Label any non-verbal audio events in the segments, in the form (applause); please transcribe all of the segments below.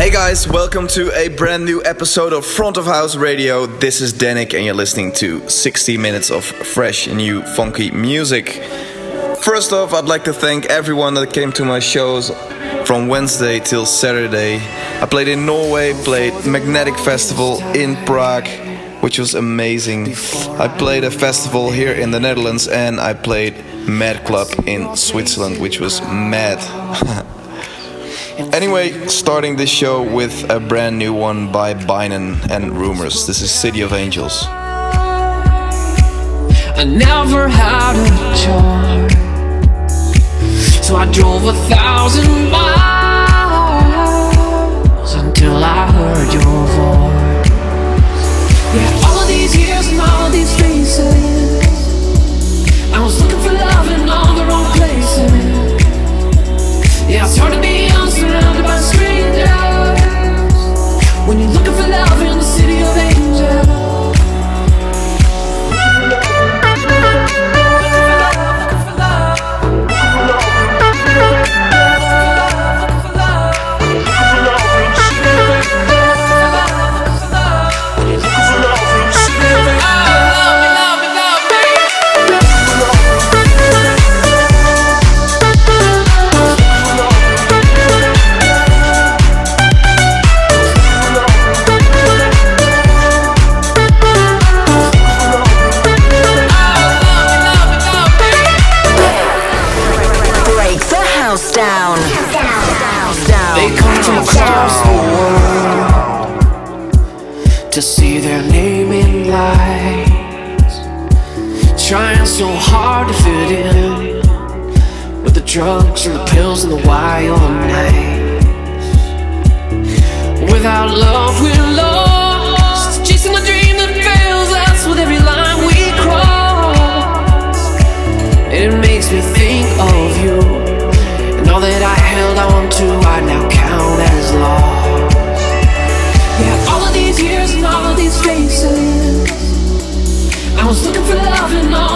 Hey guys, welcome to a brand new episode of Front of House Radio. This is Dannic, and you're listening to 60 minutes of fresh, new, funky music. First off, I'd like to thank everyone that came to my shows from Wednesday till Saturday. I played in Norway, played Magnetic Festival in Prague, which was amazing. I played a festival here in the Netherlands, and I played Mad Club in Switzerland, which was mad. (laughs) Anyway, starting this show with a brand new one by Bynon and Rumors. This is City of Angels. I never had a chance, so I drove a thousand miles until I heard your voice. Yeah, all of these years and all of these faces, I was looking for love in all the wrong places. Yeah, it's hard the wrong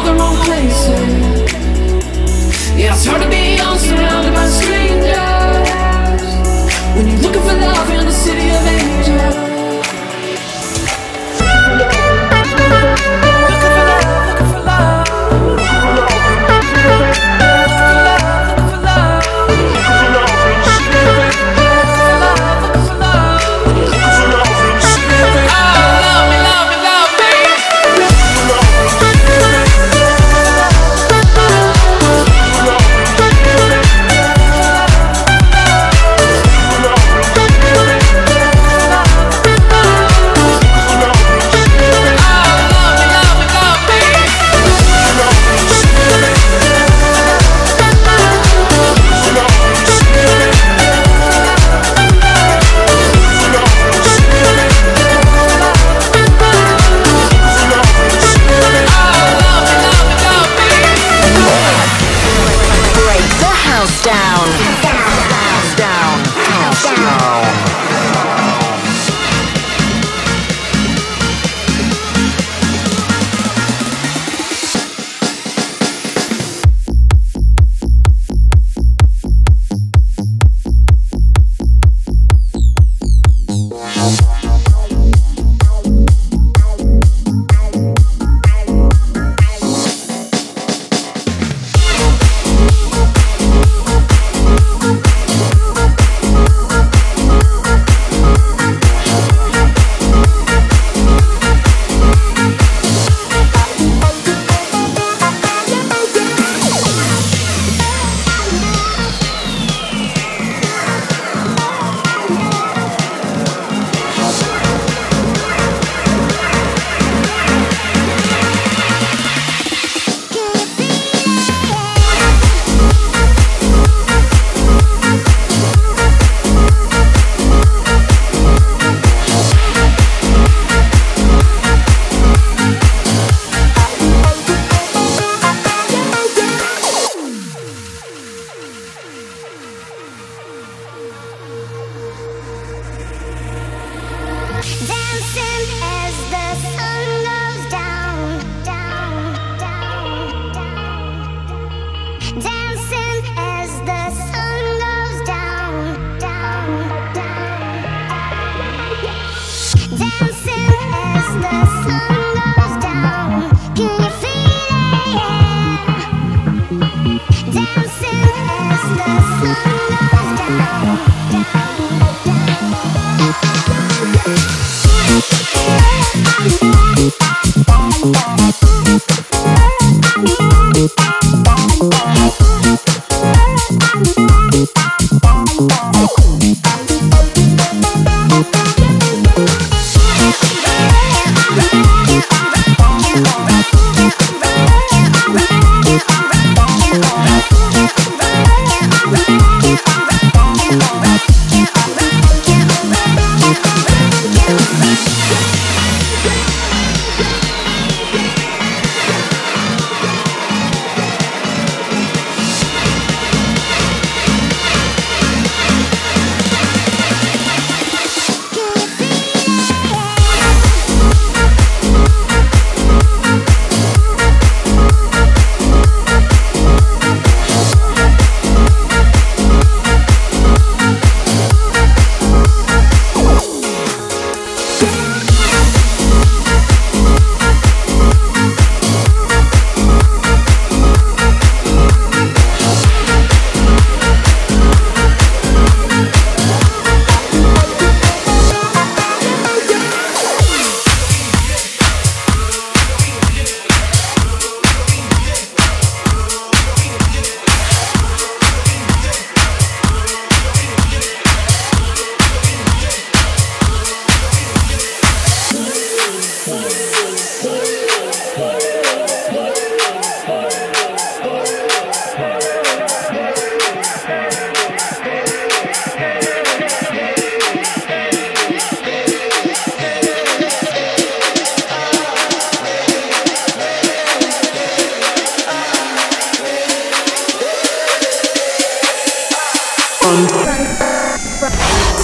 sound.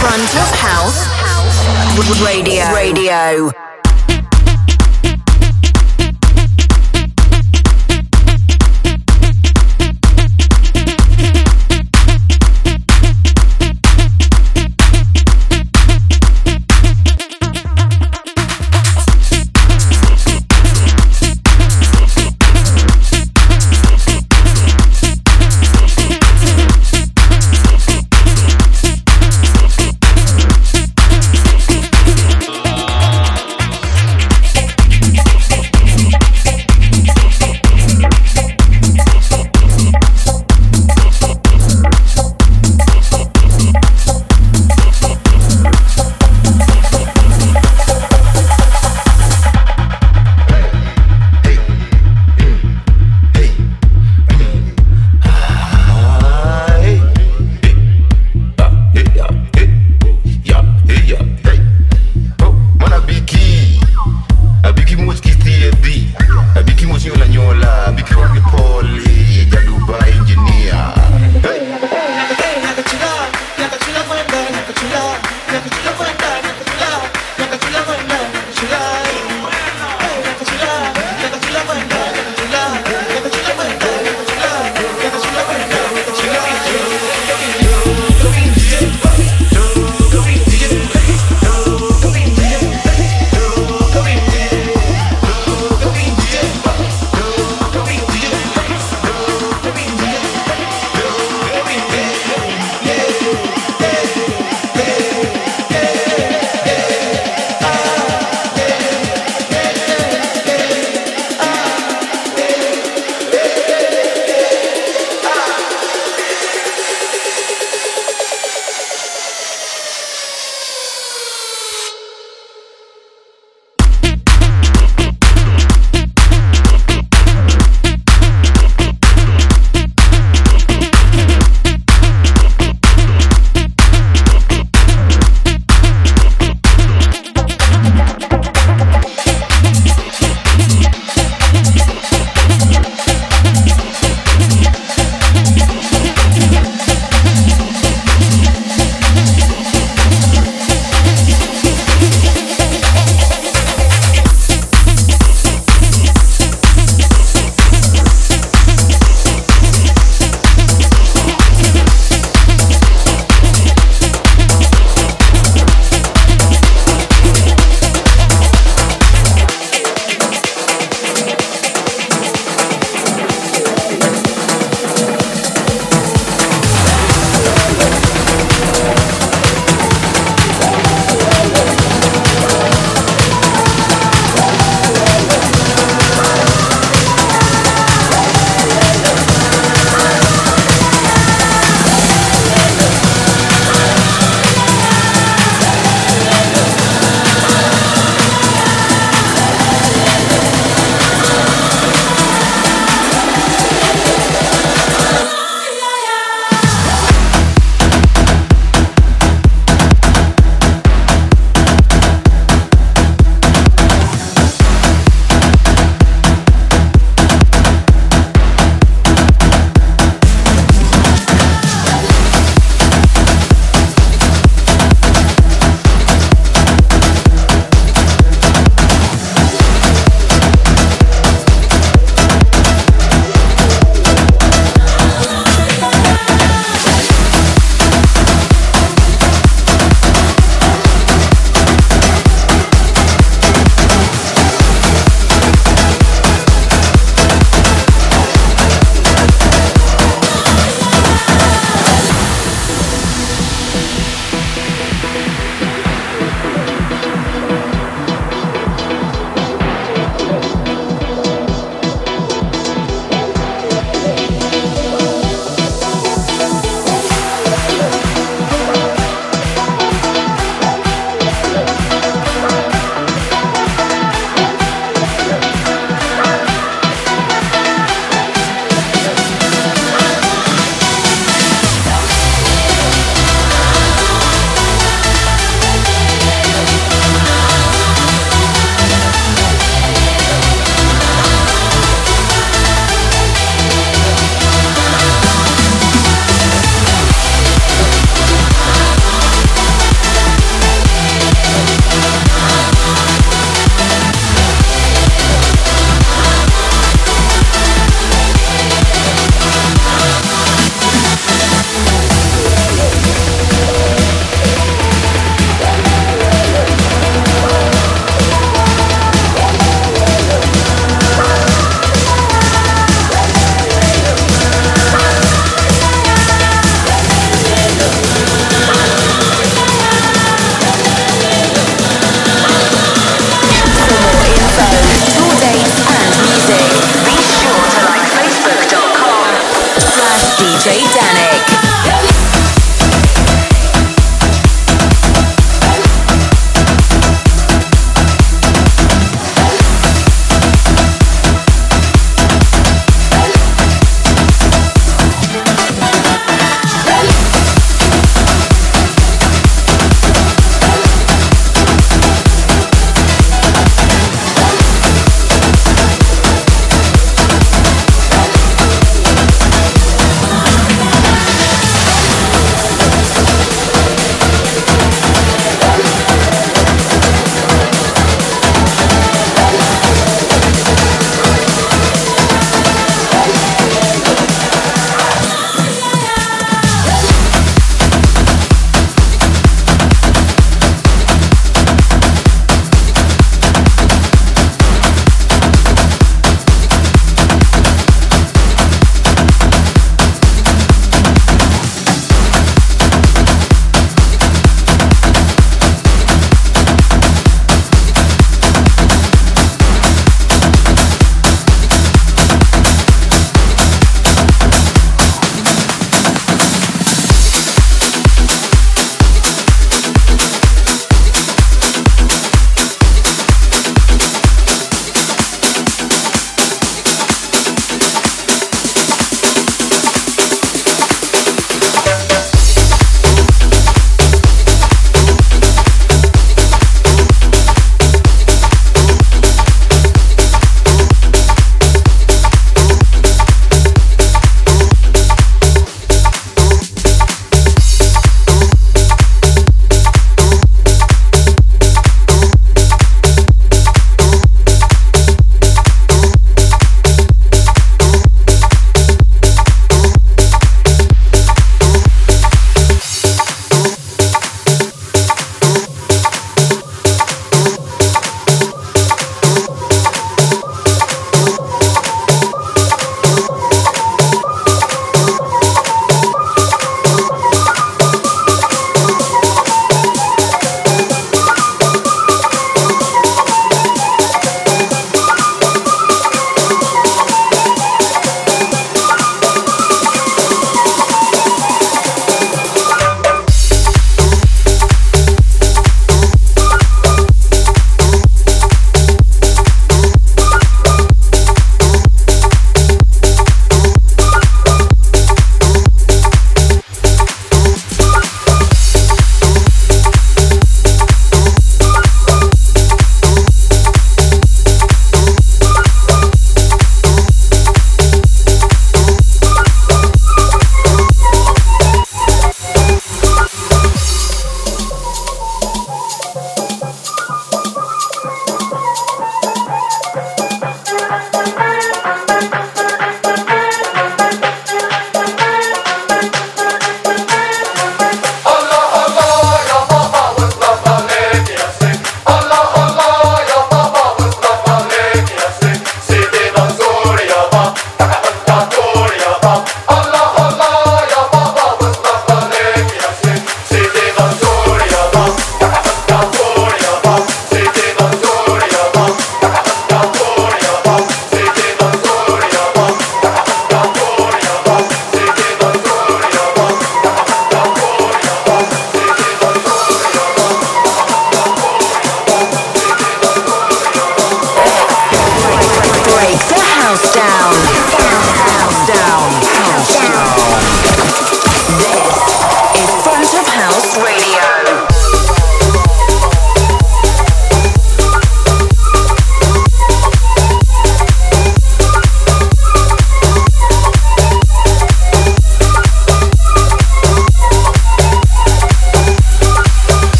Front of house radio. Radio.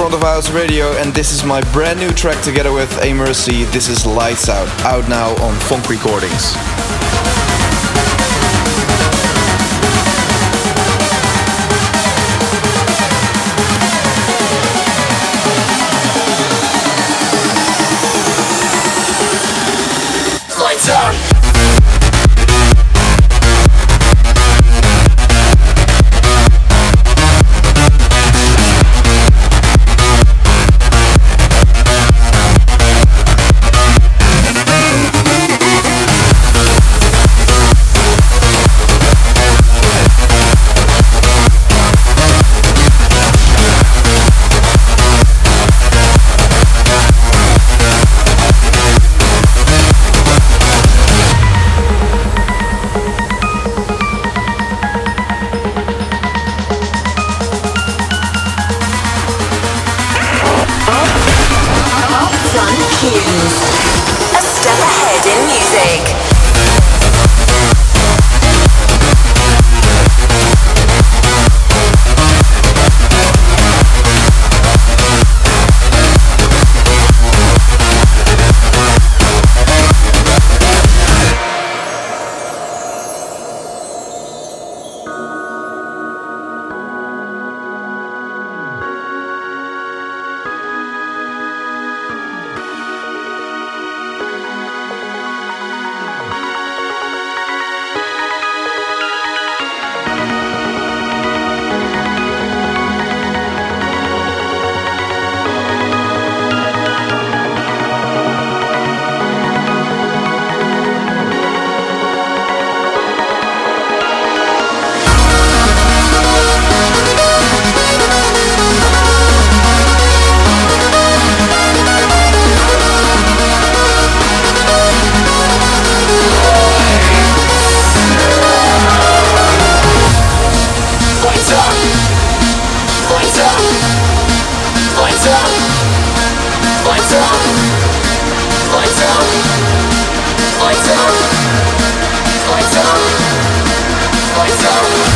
Front of House Radio, and this is my brand new track together with A Mercy. This is Lights Out, out now on Fonk Recordings. go.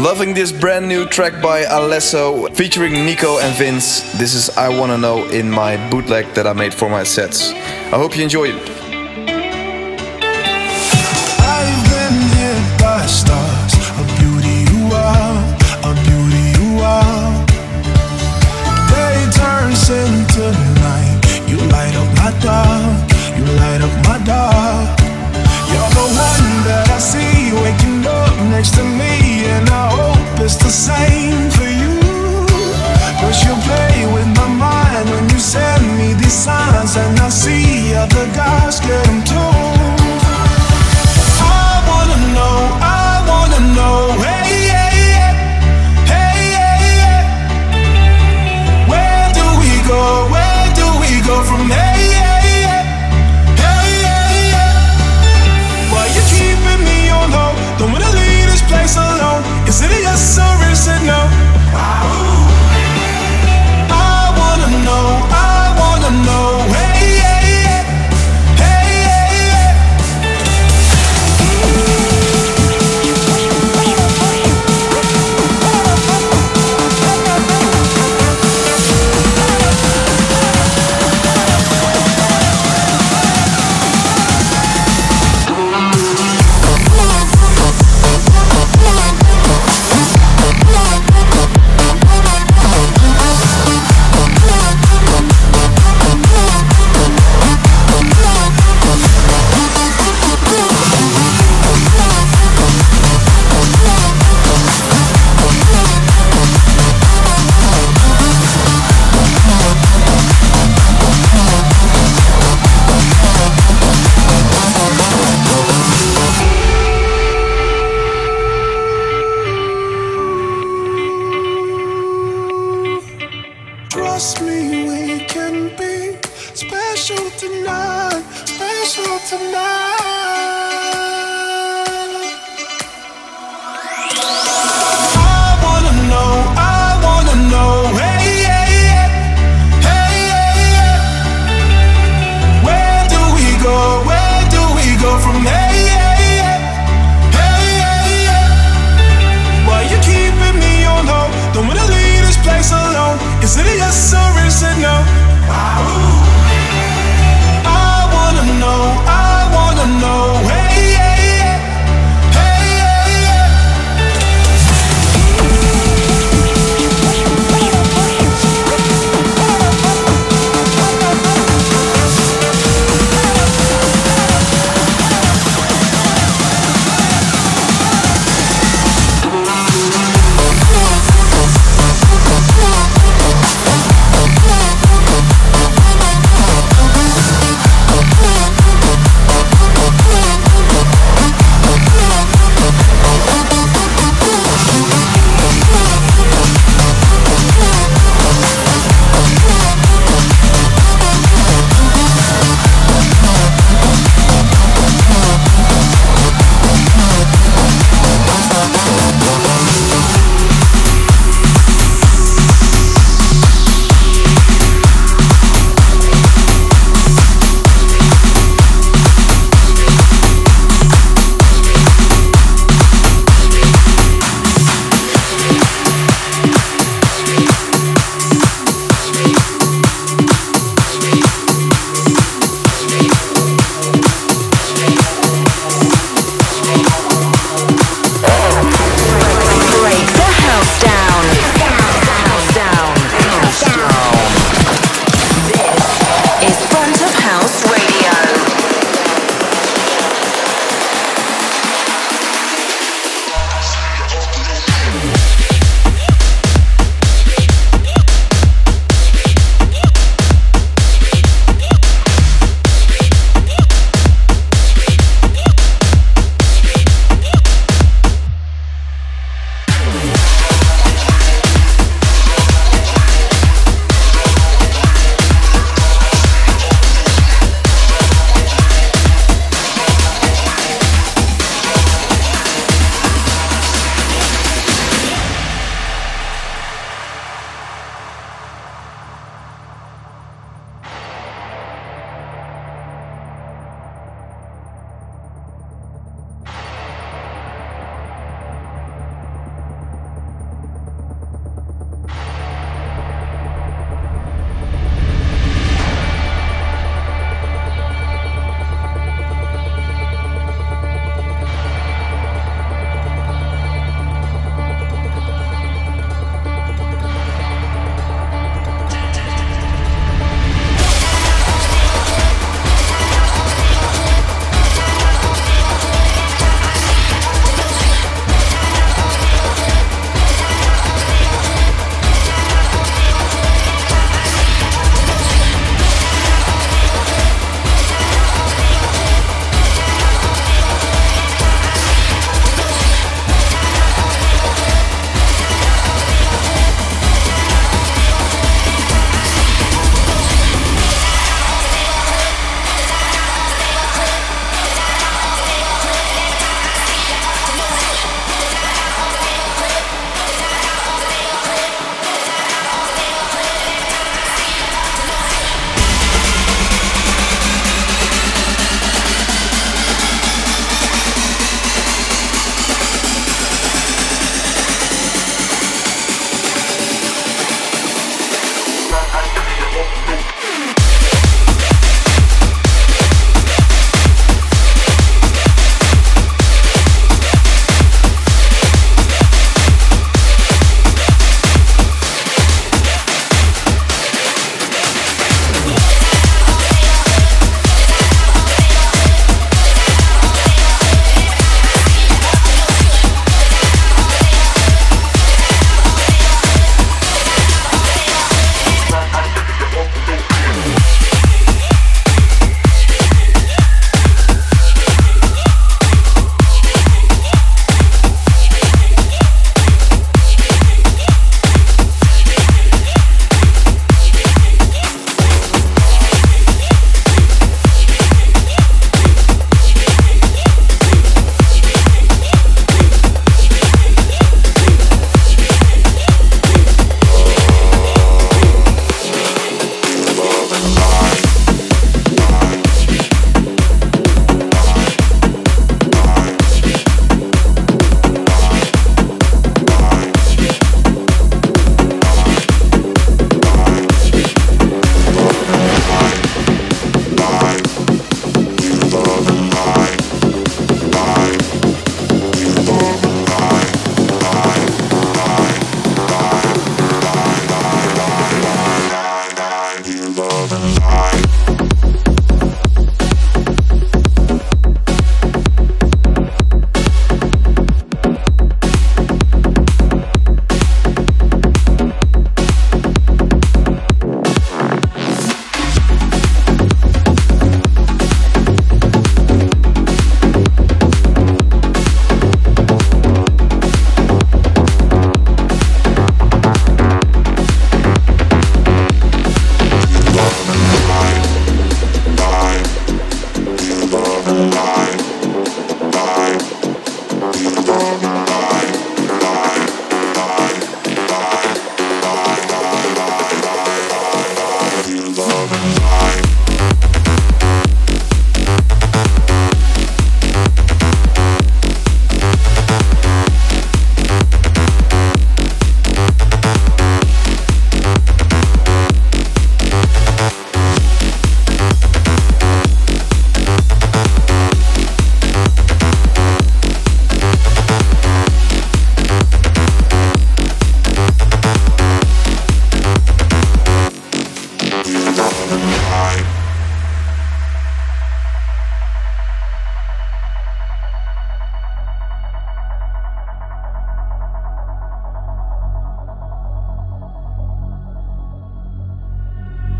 Enjoying this brand new track by Alesso featuring Nico and Vinz. This is I Wanna Know in my bootleg that I made for my sets. I hope you enjoy it. Next to me, and I it's the same for you. Cause you play with my mind when you send me these signs, and I see other guys and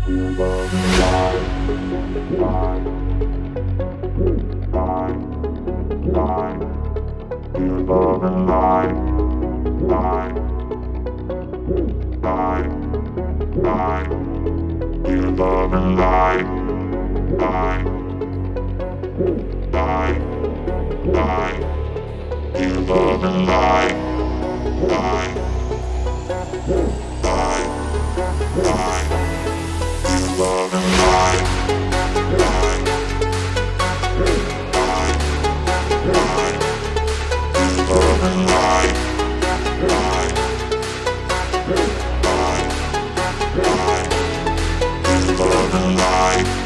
die, die, love die, die, die, light.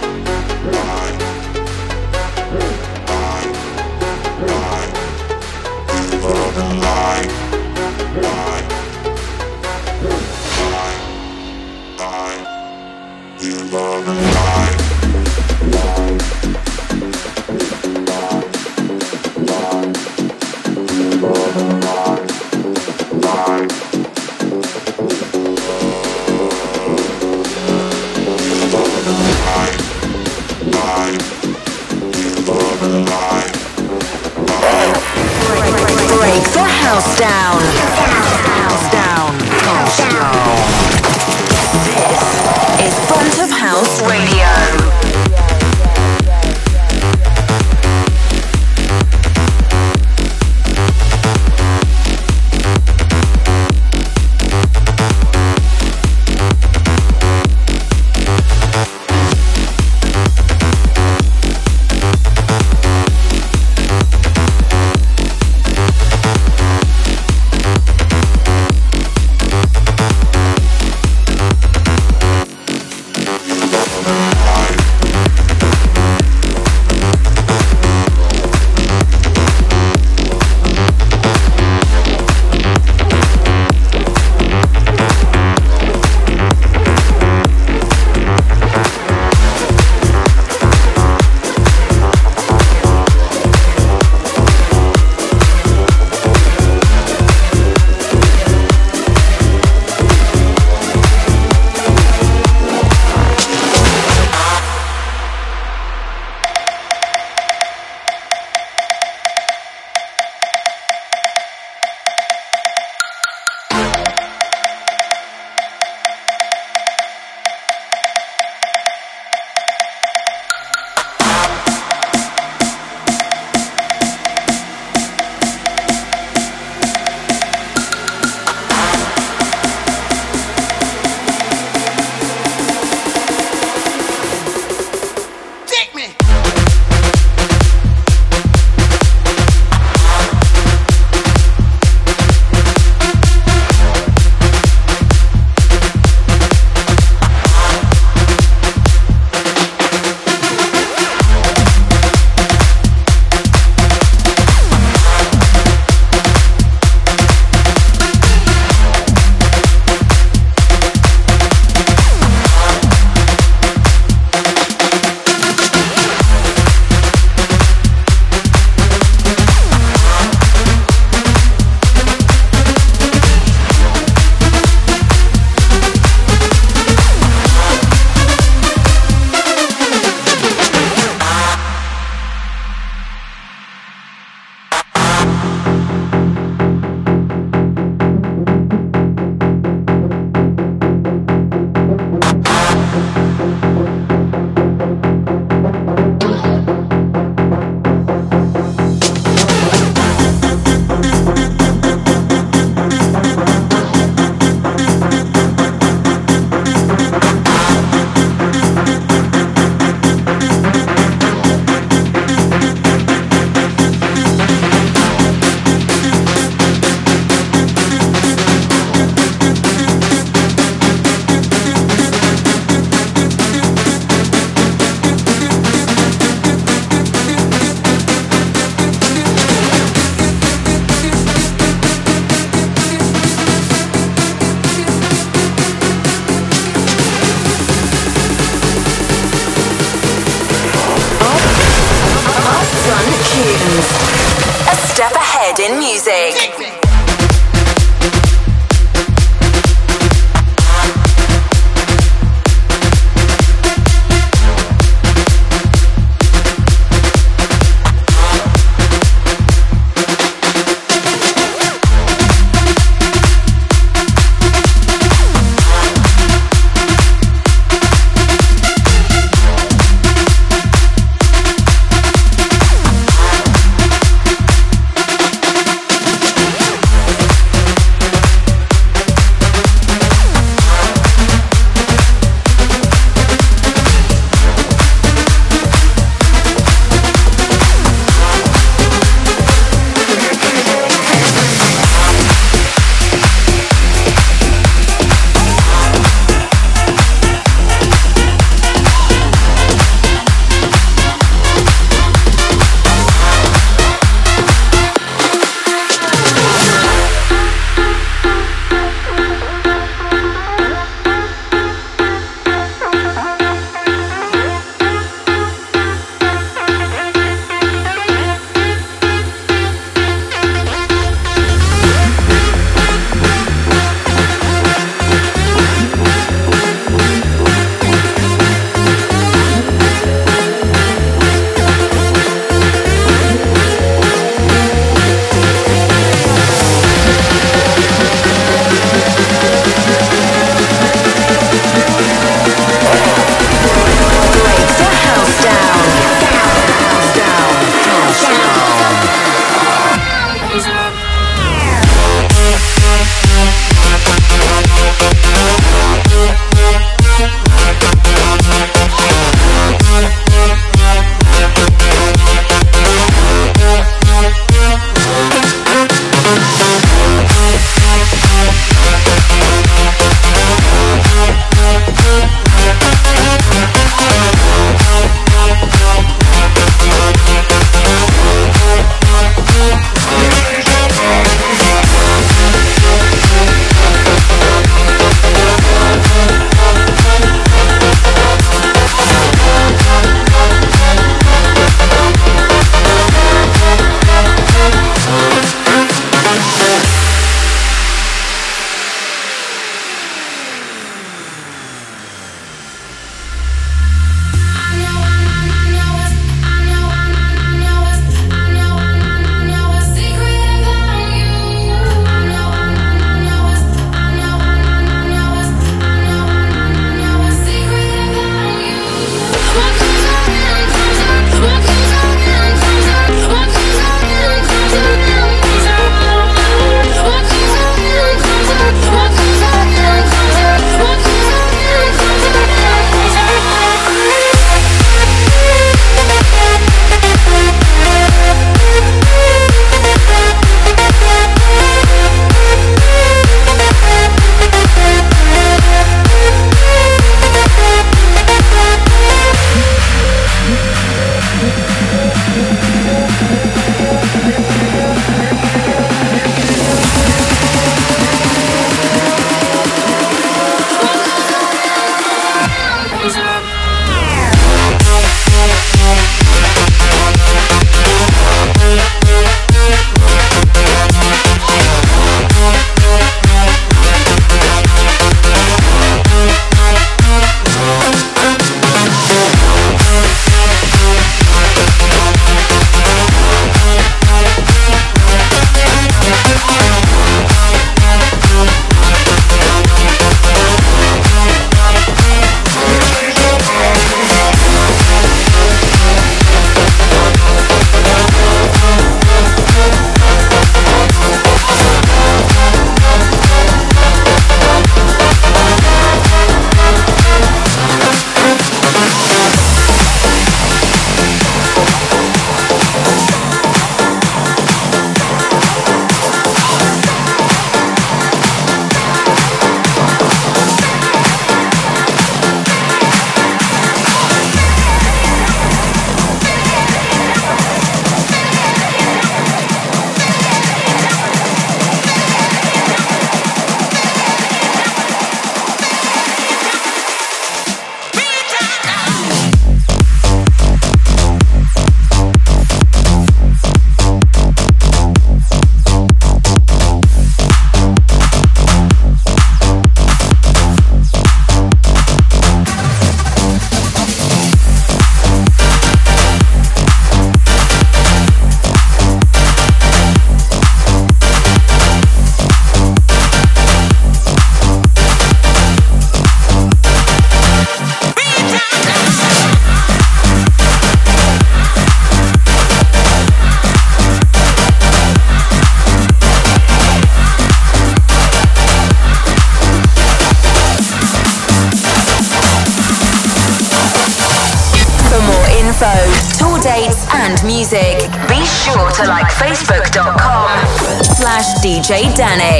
DJ Dannic.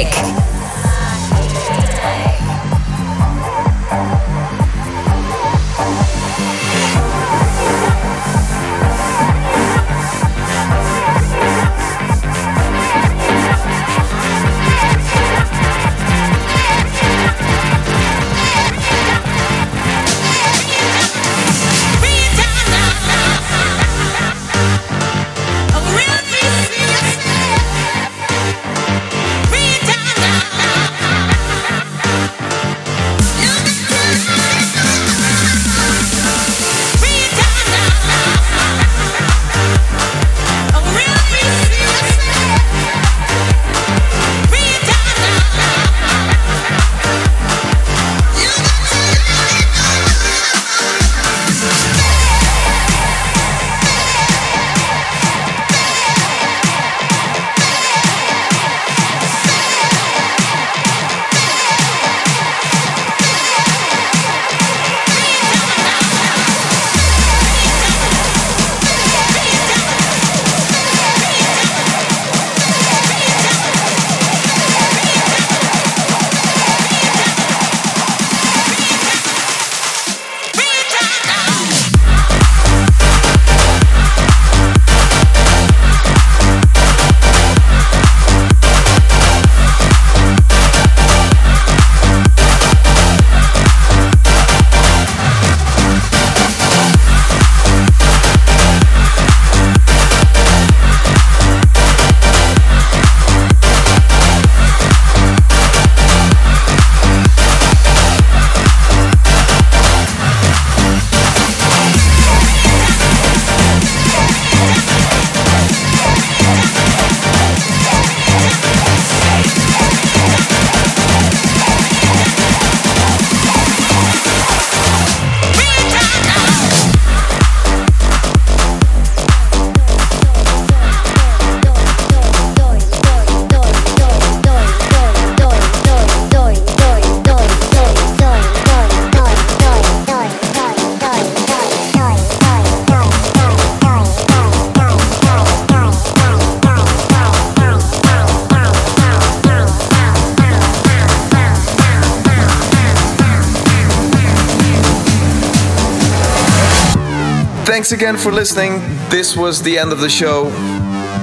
Thanks again for listening. This was the end of the show.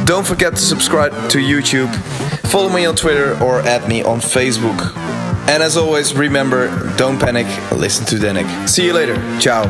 Don't forget to subscribe to YouTube, follow me on Twitter, or add me on Facebook. And as always, remember don't panic, listen to Dannic. See you later. Ciao.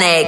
Sure